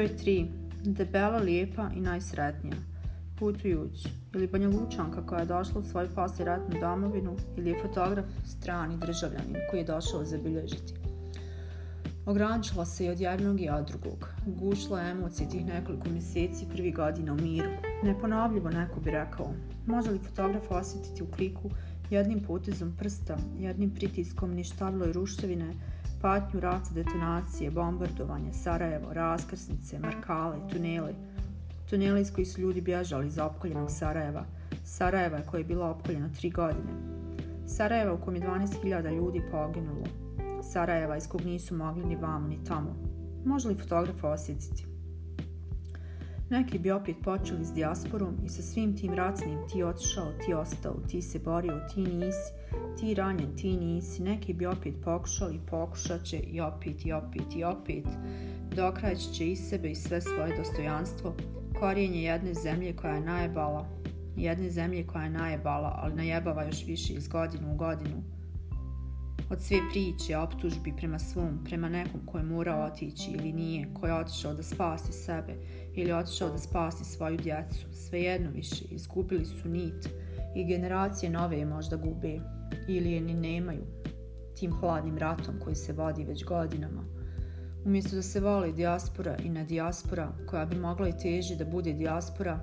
Broj 3. Debela, lijepa i najsretnija. Putujući. Ili Banja Lučanka koja je došla u svoju ratnu domovinu ili je fotograf strani državljanin koji je došao zabilježiti. Ograničila se i od jednog i od drugog. Gušla emocije tih nekoliko mjeseci prvi godina u miru. Neponavljivo neko bi rekao. Može li fotograf osjetiti u kliku jednim potezom prsta, jednim pritiskom ništavloj ruštevine, patnju raca detonacije, bombardovanje, Sarajevo, raskrsnice, markale, tunele. Tunele iz kojih su ljudi bježali iz opkoljenog Sarajeva. Sarajeva koje je bila opkoljeno tri godine. Sarajeva u kojem je 12.000 ljudi poginulo. Sarajeva iz kog nisu mogli ni vamo ni tamo. Može li fotograf osjetiti? Neki bi opet počeli s dijasporom i sa svim tim racnim ti otišao, ti ostao, ti se borio, ti nisi, ti ranjen, ti nisi. Neki bi opet pokušali, pokušat će i opet i opet i opet. Dokraći će i sebe i sve svoje dostojanstvo. Korijenje jedne zemlje koja je najebala. Jedne zemlje koja je najebala, ali najebava još više iz godinu u godinu od sve priče, optužbi prema svom, prema nekom ko je morao otići ili nije, ko je otišao da spasi sebe ili otišao da spasi svoju djecu, svejedno više, izgubili su nit i generacije nove možda gube ili je ni nemaju tim hladnim ratom koji se vodi već godinama. Umjesto da se voli dijaspora i na dijaspora koja bi mogla i teži da bude dijaspora,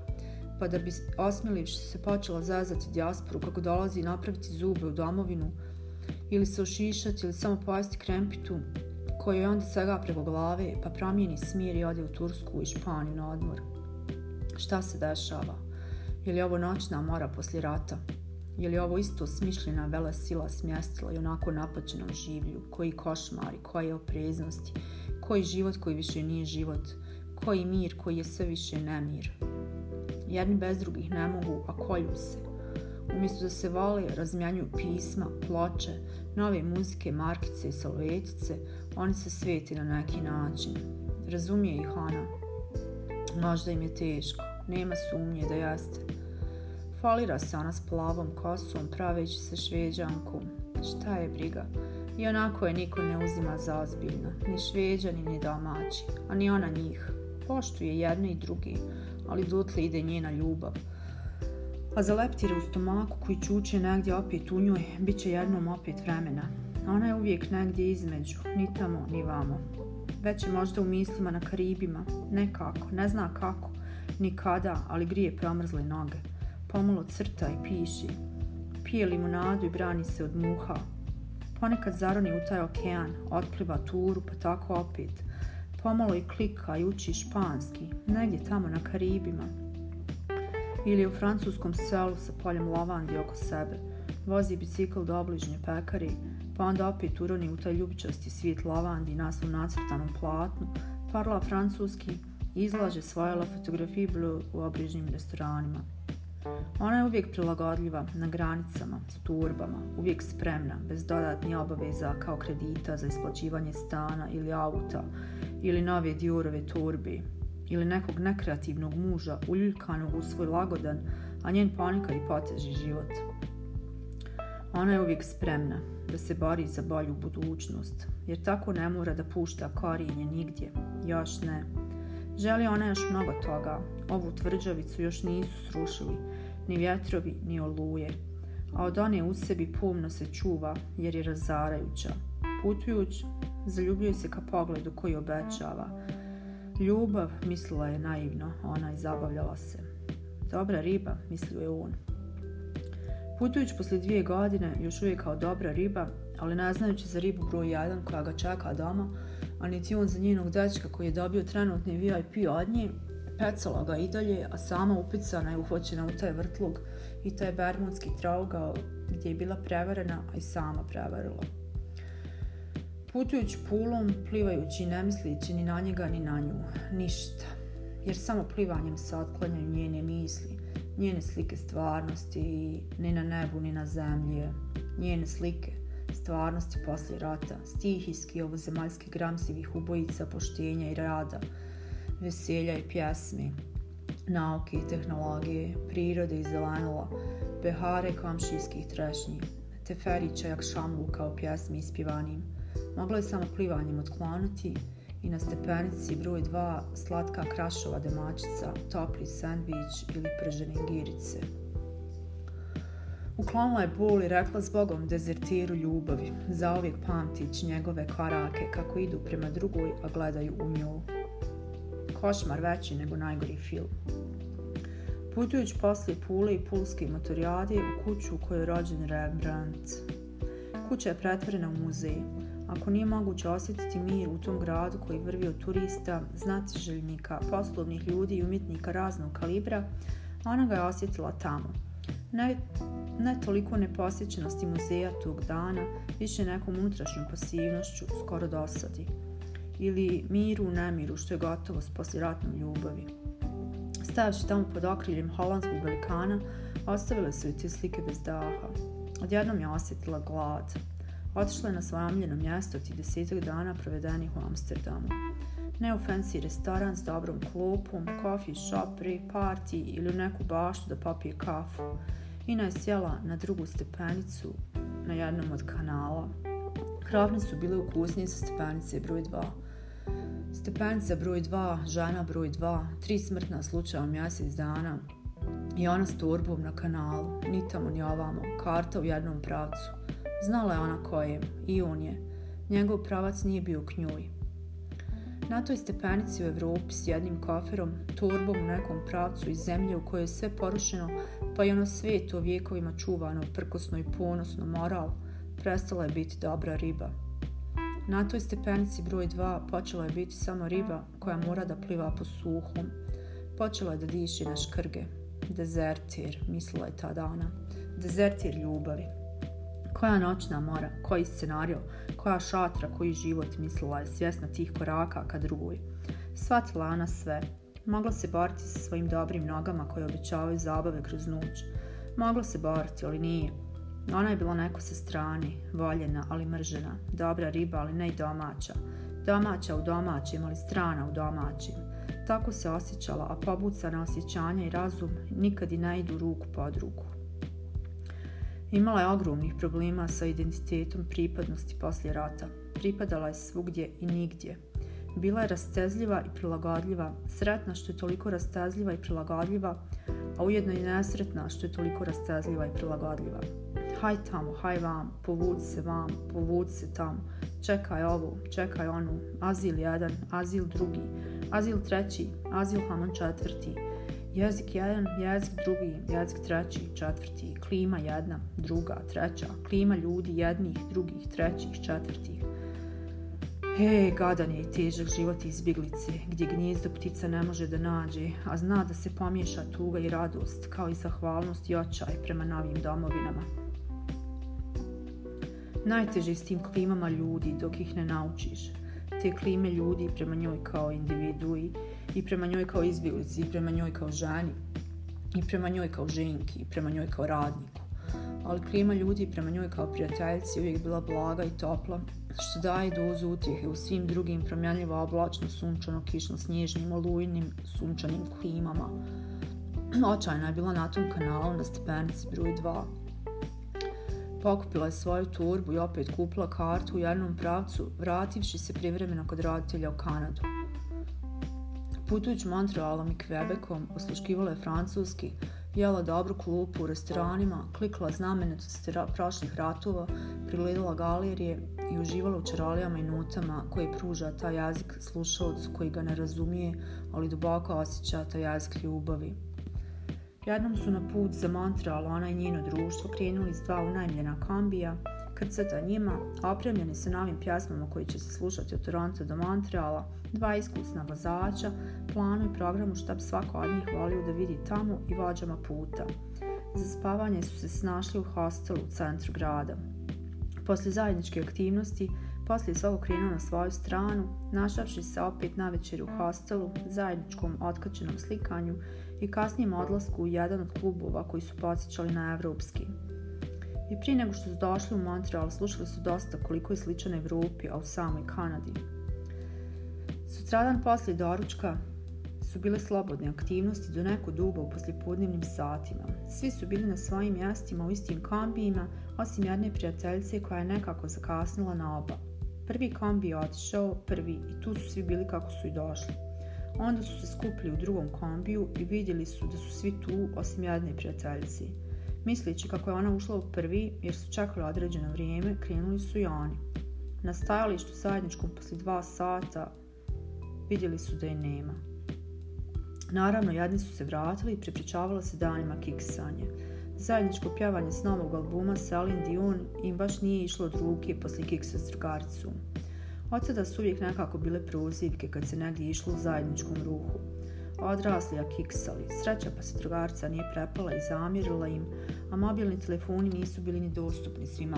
pa da bi osmilivši se počela zazati dijasporu kako dolazi napraviti zube u domovinu, ili se ošišati ili samo pojesti krempitu koju je onda svega preko glave pa promijeni smir i ode u Tursku i Španiju na odmor. Šta se dešava? Je li ovo noćna mora poslije rata? Je li ovo isto smišljena vela sila smjestila i onako napaćenom življu? Koji košmari, koje opreznosti? Koji život koji više nije život? Koji mir koji je sve više nemir? Jedni bez drugih ne mogu, a kolju se. Umjesto da se vole, razmjanjuju pisma, ploče, nove muzike, markice i salvetice, oni se sveti na neki način. Razumije ih ona. Možda im je teško, nema sumnje da jeste. Folira se ona s plavom kosom, praveći se šveđankom. Šta je briga? I onako je niko ne uzima za ozbiljno, ni šveđani, ni domaći, a ni ona njih. Poštuje jedne i drugi, ali dotle ide njena ljubav a za leptire u stomaku koji čuče negdje opet u njoj, bit će jednom opet vremena. Ona je uvijek negdje između, ni tamo, ni vamo. Već je možda u mislima na Karibima, nekako, ne zna kako, ni kada, ali grije promrzle noge. Pomalo crta i piši. Pije limunadu i brani se od muha. Ponekad zaroni u taj okean, otpliva turu, pa tako opet. Pomalo i klika i uči španski, negdje tamo na Karibima, ili u francuskom selu sa poljem lavandi oko sebe. Vozi bicikl do obližnje pekari, pa onda opet uroni u taj ljubičasti svijet lavandi na svom nacrtanom platnu, parla francuski i izlaže svoje la fotografije u obližnjim restoranima. Ona je uvijek prilagodljiva, na granicama, s turbama, uvijek spremna, bez dodatnih obaveza kao kredita za isplaćivanje stana ili auta ili nove diorove turbi, ili nekog nekreativnog muža uljuljkanog u svoj lagodan, a njen ponekad i poteži život. Ona je uvijek spremna da se bori za bolju budućnost, jer tako ne mora da pušta korijenje nigdje, još ne. Želi ona još mnogo toga, ovu tvrđavicu još nisu srušili, ni vjetrovi, ni oluje, a od one u sebi pomno se čuva jer je razarajuća. Putujuć, zaljubljuje se ka pogledu koji obećava, Ljubav, mislila je naivno, ona i zabavljala se. Dobra riba, mislio je on. Putujući poslije dvije godine, još uvijek kao dobra riba, ali ne znajući za ribu broj jedan koja ga čeka doma, a niti on za njenog dečka koji je dobio trenutni VIP od nje, pecala ga i dalje, a sama upicana je uhvaćena u taj vrtlog i taj bermudski traugao gdje je bila prevarena, a i sama prevarila. Putujući pulom, plivajući ne mislići ni na njega ni na nju, ništa. Jer samo plivanjem se otklanjaju njene misli, njene slike stvarnosti, ni na nebu ni na zemlji, njene slike stvarnosti poslije rata, stihijski ovozemaljski gramsivih ubojica poštenja i rada, veselja i pjesmi, nauke i tehnologije, prirode i zelenila, behare komšijskih trešnji, teferića jak šamlu kao pjesmi ispivanim, Mogla je samo plivanjem otkloniti i na stepenici broj 2 slatka krašova demačica, topli sandvič ili pržene girice. Uklonila je bol i rekla zbogom dezertiru ljubavi, zauvijek pamtić njegove korake kako idu prema drugoj, a gledaju u nju. Košmar veći nego najgori film. Putujući poslije Pule i Pulske motorijade u kuću u kojoj je rođen Rembrandt. Kuća je pretvorena u muzej. Ako nije moguće osjetiti mir u tom gradu koji vrvi od turista, željnika, poslovnih ljudi i umjetnika raznog kalibra, ona ga je osjetila tamo. Ne, ne toliko neposjećenosti muzeja tog dana, više nekom unutrašnjom pasivnošću, skoro dosadi. Ili miru u nemiru, što je gotovo s posljeratnom ljubavi. Stavši tamo pod okriljem holandskog velikana, ostavile su i te slike bez daha. Odjednom je osjetila glad. Otišla je na svoje omljeno mjesto ti desetak dana provedenih u Amsterdamu. U fancy restoran s dobrom klopom, coffee shop, break party ili u neku baštu da popije kafu. Ina je sjela na drugu stepenicu na jednom od kanala. Kravne su bile ukusnije sa stepenice broj 2. Stepenica broj 2, žena broj 2, tri smrtna slučaja u mjesec dana i ona s turbom na kanalu, ni tamo ni ovamo, karta u jednom pravcu. Znala je ona kojem, i on je. Njegov pravac nije bio k njoj. Na toj stepenici u Evropi s jednim koferom, turbom u nekom pravcu iz zemlje u kojoj je sve porušeno, pa i ono svijet u vijekovima čuvano, prkosno i ponosno moral, prestala je biti dobra riba. Na toj stepenici broj 2 počela je biti samo riba koja mora da pliva po suhom. Počela je da diši na škrge. Dezertir, mislila je ta dana. Dezertir ljubavi. Koja noćna mora, koji scenario, koja šatra, koji život, mislila je svjesna tih koraka ka drugoj. Svatila ona sve. Mogla se boriti sa svojim dobrim nogama koje obećavaju zabave kroz noć. Mogla se boriti, ali nije. Ona je bila neko sa strane, voljena, ali mržena. Dobra riba, ali ne i domaća. Domaća u domaćim, ali strana u domaćim. Tako se osjećala, a pobucana osjećanja i razum nikad i ne idu ruku pod ruku. Imala je ogromnih problema sa identitetom pripadnosti poslije rata. Pripadala je svugdje i nigdje. Bila je rastezljiva i prilagodljiva, sretna što je toliko rastezljiva i prilagodljiva, a ujedno i nesretna što je toliko rastezljiva i prilagodljiva. Haj tamo, haj vam, povuci se vam, povuci se tamo, čekaj ovu, čekaj onu, azil jedan, azil drugi, azil treći, azil haman četvrti, Jezik jedan, jezik drugi, jezik treći, četvrti, klima jedna, druga, treća, klima ljudi jednih, drugih, trećih, četvrtih. He, gadan je i težak život izbjeglice, gdje gnjezdo ptica ne može da nađe, a zna da se pomiješa tuga i radost, kao i zahvalnost i očaj prema novim domovinama. Najteže s tim klimama ljudi dok ih ne naučiš. Te klime ljudi prema njoj kao individui i prema njoj kao izbjeglici, i prema njoj kao ženi, i prema njoj kao ženki, i prema njoj kao radniku. Ali klima ljudi prema njoj kao prijateljci uvijek bila blaga i topla, što daje dozu utjehe u svim drugim promjenljivo oblačno, sunčano, kišno, snježnim, olujnim, sunčanim klimama. Očajna je bila na tom kanalu na stepenici broj 2. Pokupila je svoju turbu i opet kupila kartu u jednom pravcu, vrativši se privremeno kod roditelja u Kanadu. Putujući Montrealom i Quebecom, osluškivala je francuski, jela dobru klupu u restoranima, klikla znamenitosti prošlih ratova, prilidala galerije i uživala u čarolijama i nutama koje pruža taj jezik slušalcu koji ga ne razumije, ali duboko osjeća taj jezik ljubavi. Jednom su na put za Montreal ona i njeno društvo krenuli s dva unajmljena kambija, krcata njima, opremljeni sa novim pjesmama koji će se slušati od Toronto do Montreala, dva iskusna vozača, planu i programu šta bi svako od njih volio da vidi tamo i vođama puta. Za spavanje su se snašli u hostelu u centru grada. Poslije zajedničke aktivnosti, poslije svog krenuo na svoju stranu, našavši se opet na večer u hostelu, zajedničkom otkačenom slikanju i kasnijem odlasku u jedan od klubova koji su podsjećali na evropski. I prije nego što su došli u Montreal, slušali su dosta koliko je sličan Evropi, a u samoj Kanadi. Sutradan poslije doručka su bile slobodne aktivnosti do neko dugo u poslijepodnevnim satima. Svi su bili na svojim mjestima u istim kambijima, osim jedne prijateljice koja je nekako zakasnila na oba. Prvi kombi je otišao, prvi, i tu su svi bili kako su i došli. Onda su se skupili u drugom kombiju i vidjeli su da su svi tu osim jedne prijateljice. Misleći kako je ona ušla u prvi, jer su čekali određeno vrijeme, krenuli su i oni. Na stajalištu zajedničkom poslije dva sata vidjeli su da je nema. Naravno, jedni su se vratili i prepričavalo se danima kiksanje. Zajedničko pjevanje s novog albuma Celine Dion im baš nije išlo od ruke poslije kiksa s drugaricom. Od tada su uvijek nekako bile prozivke kad se negdje išlo u zajedničkom ruhu. Odrasli, a kiksali. Sreća pa se drugarca nije prepala i zamjerila im, a mobilni telefoni nisu bili ni dostupni svima.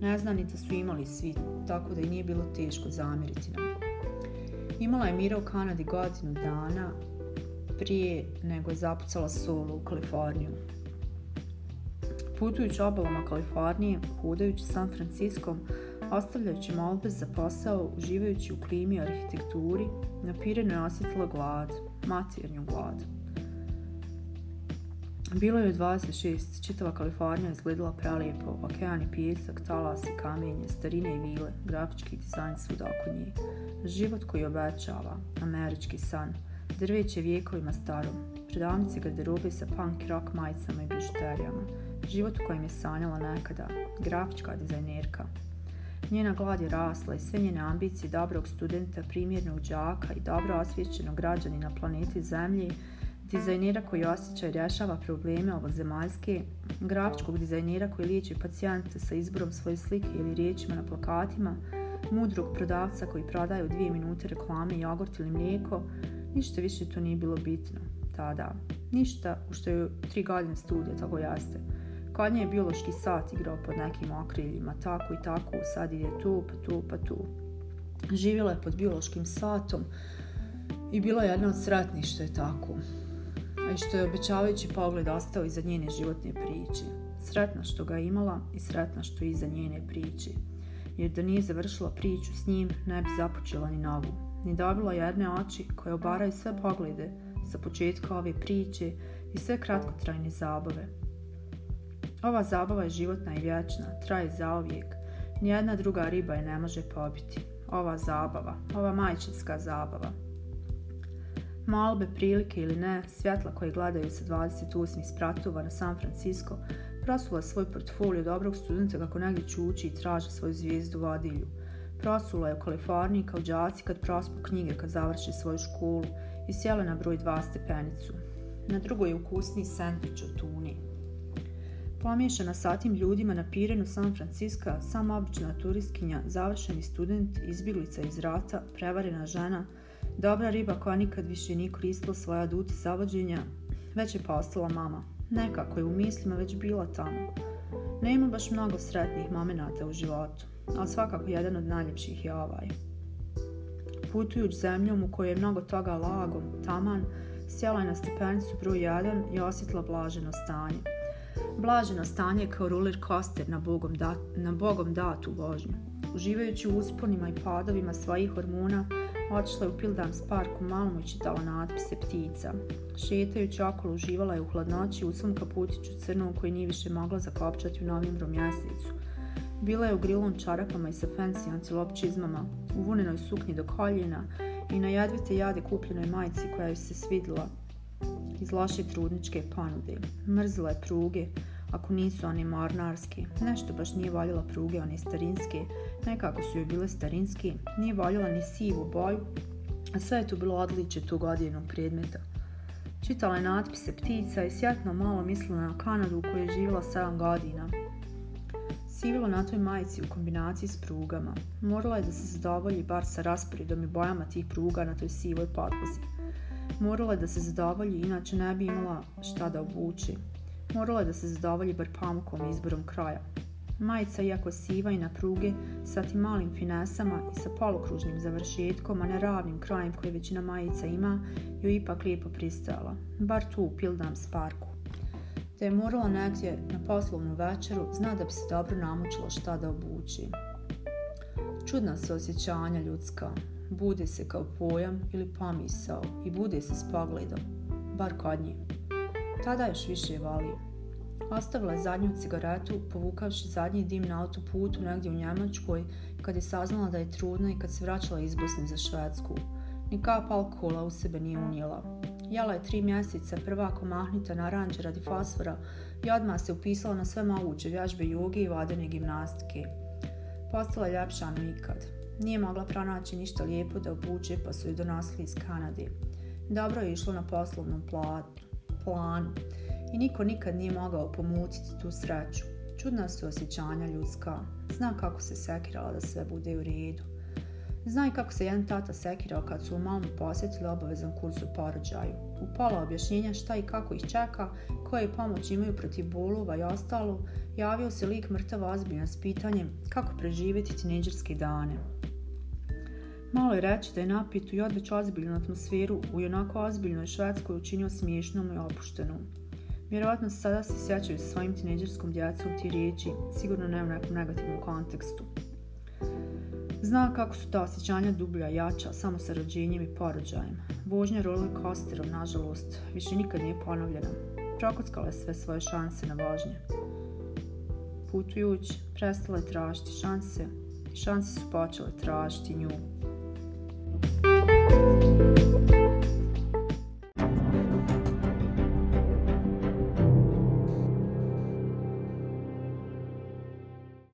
Neznanice su imali svi, tako da i nije bilo teško zamjeriti nam. Imala je Mira u Kanadi godinu dana prije nego je zapucala solo u Kaliforniju. Putujući obalama Kalifornije, hudajući San Franciskom, ostavljajući molbe za posao, uživajući u klimi i arhitekturi, na Pirenu je osjetila glad, maternju glad. Bilo je 26, čitava Kalifornija izgledala prelijepo, okean i pijesak, talas i kamenje, starine i vile, grafički dizajn svuda oko njih. Život koji obećava, američki san, drveće vijekovima starom, prodavnice garderobe sa punk rock majicama i bižuterijama, život u kojem je sanjala nekada, grafička dizajnerka. Njena glad je rasla i sve njene ambicije dobrog studenta, primjernog đaka i dobro osvješćenog građanina planeti Zemlji, dizajnera koji osjeća i rješava probleme ovozemaljske, grafičkog dizajnera koji liječi pacijente sa izborom svoje slike ili riječima na plakatima, mudrog prodavca koji prodaje u dvije minute reklame jogurt ili mlijeko, ništa više to nije bilo bitno tada. Ništa u što je tri godine studija tako jeste. Kod nje je biološki sat igrao pod nekim okriljima, tako i tako, sad ide tu, pa tu, pa tu. Živjela je pod biološkim satom i bila je jedna od sretnih što je tako. A i što je obećavajući pogled ostao iza njene životne priče. Sretna što ga imala i sretna što je iza njene priče. Jer da nije završila priču s njim, ne bi započela ni novu. Ni dobila jedne oči koje obaraju sve poglede sa početka ove priče i sve kratkotrajne zabave. Ova zabava je životna i vječna, traje zauvijek. Nijedna druga riba je ne može pobiti. Ova zabava, ova majčinska zabava. Malbe, prilike ili ne, svjetla koje gledaju sa 28 spratova na San Francisco, prosula svoj portfolio dobrog studenta kako negdje čuči i traže svoju zvijezdu vodilju. Prosula je u Kaliforniji kao džaci kad prospu knjige kad završi svoju školu i sjela na broj dva stepenicu. Na drugoj je ukusni sandvič od tuni. Pomiješana sa tim ljudima na Pirenu San Francisco, sama obična turistkinja, završeni student, izbjeglica iz rata, prevarena žena, dobra riba koja nikad više nije koristila svoja duti zavođenja, već je postala mama. Nekako je u mislima već bila tamo. Nema baš mnogo sretnih momenata u životu, ali svakako jedan od najljepših je ovaj. Putujuć zemljom u kojoj je mnogo toga lagom, taman, sjela je na stepenicu broj 1 i osjetila blaženo stanje – Blaženo stanje kao roller coaster na bogom, na bogom datu vožnju. Uživajući u usponima i padovima svojih hormona, otišla je u Pildams park u Malmu i čitala natpise ptica. Šetajući okolo uživala je u hladnoći u svom kaputiću crnom koji nije više mogla zakopčati u novembru mjesecu. Bila je u grilom čarapama i sa fancy antilop čizmama, u vunenoj suknji do koljena i na jedvite jade kupljenoj majici koja joj se svidila iz loše trudničke ponude. Mrzila je pruge, ako nisu one mornarske. Nešto baš nije voljela pruge, one starinske. Nekako su joj bile starinske. Nije voljela ni sivu boju, a sve je tu bilo odliče tog odijenog predmeta. Čitala je natpise ptica i sjetno malo mislila na Kanadu u kojoj je živjela 7 godina. Sivilo na toj majici u kombinaciji s prugama. Morala je da se zadovolji bar sa rasporedom i bojama tih pruga na toj sivoj podlozi. Morala je da se zadovolji, inače ne bi imala šta da obuči. Morala da se zadovolji bar pamukom izborom kraja. Majica, iako siva i na pruge, sa tim malim finesama i sa polukružnim završetkom, a ne ravnim krajem koje većina majica ima, ju ipak lijepo pristajala. Bar tu u Pildams parku. Da je morala negdje na poslovnu večeru, zna da bi se dobro namučila šta da obuči. Čudna su osjećanja ljudska, bude se kao pojam ili pomisao i bude se s pogledom, bar kod nje. Tada još više valio. Ostavila je zadnju cigaretu, povukavši zadnji dim na autoputu negdje u Njemačkoj, kad je saznala da je trudna i kad se vraćala iz Bosne za Švedsku. Ni kap alkohola u sebe nije unijela. Jela je tri mjeseca prva komahnita naranđe radi fosfora i odmah se upisala na sve moguće vježbe joge i vodene gimnastike. Postala je ljepša ikad. Nije mogla pronaći ništa lijepo da obuče pa su ju donosili iz Kanade. Dobro je išlo na poslovnom planu i niko nikad nije mogao pomutiti tu sreću. Čudna su osjećanja ljudska. Zna kako se sekirala da sve bude u redu. Zna i kako se jedan tata sekirao kad su u mamu posjetili obavezan kurs u porođaju. U pola objašnjenja šta i kako ih čeka, koje pomoć imaju protiv bolova i ostalo, javio se lik mrtava ozbiljna s pitanjem kako preživjeti tineđerske dane. Malo je reći da je napitu i odveć ozbiljnu atmosferu u onako ozbiljnoj Švedskoj učinio smiješnom i opuštenom. Vjerojatno sada se sjećaju sa svojim tineđerskom djecom ti riječi, sigurno ne u nekom negativnom kontekstu. Zna kako su ta osjećanja dublja jača samo sa rođenjem i porođajem. Vožnja roller coasterom, nažalost, više nikad nije ponovljena. Prokockala je sve svoje šanse na vožnje. Putujući, prestala je tražiti šanse i šanse su počele tražiti nju.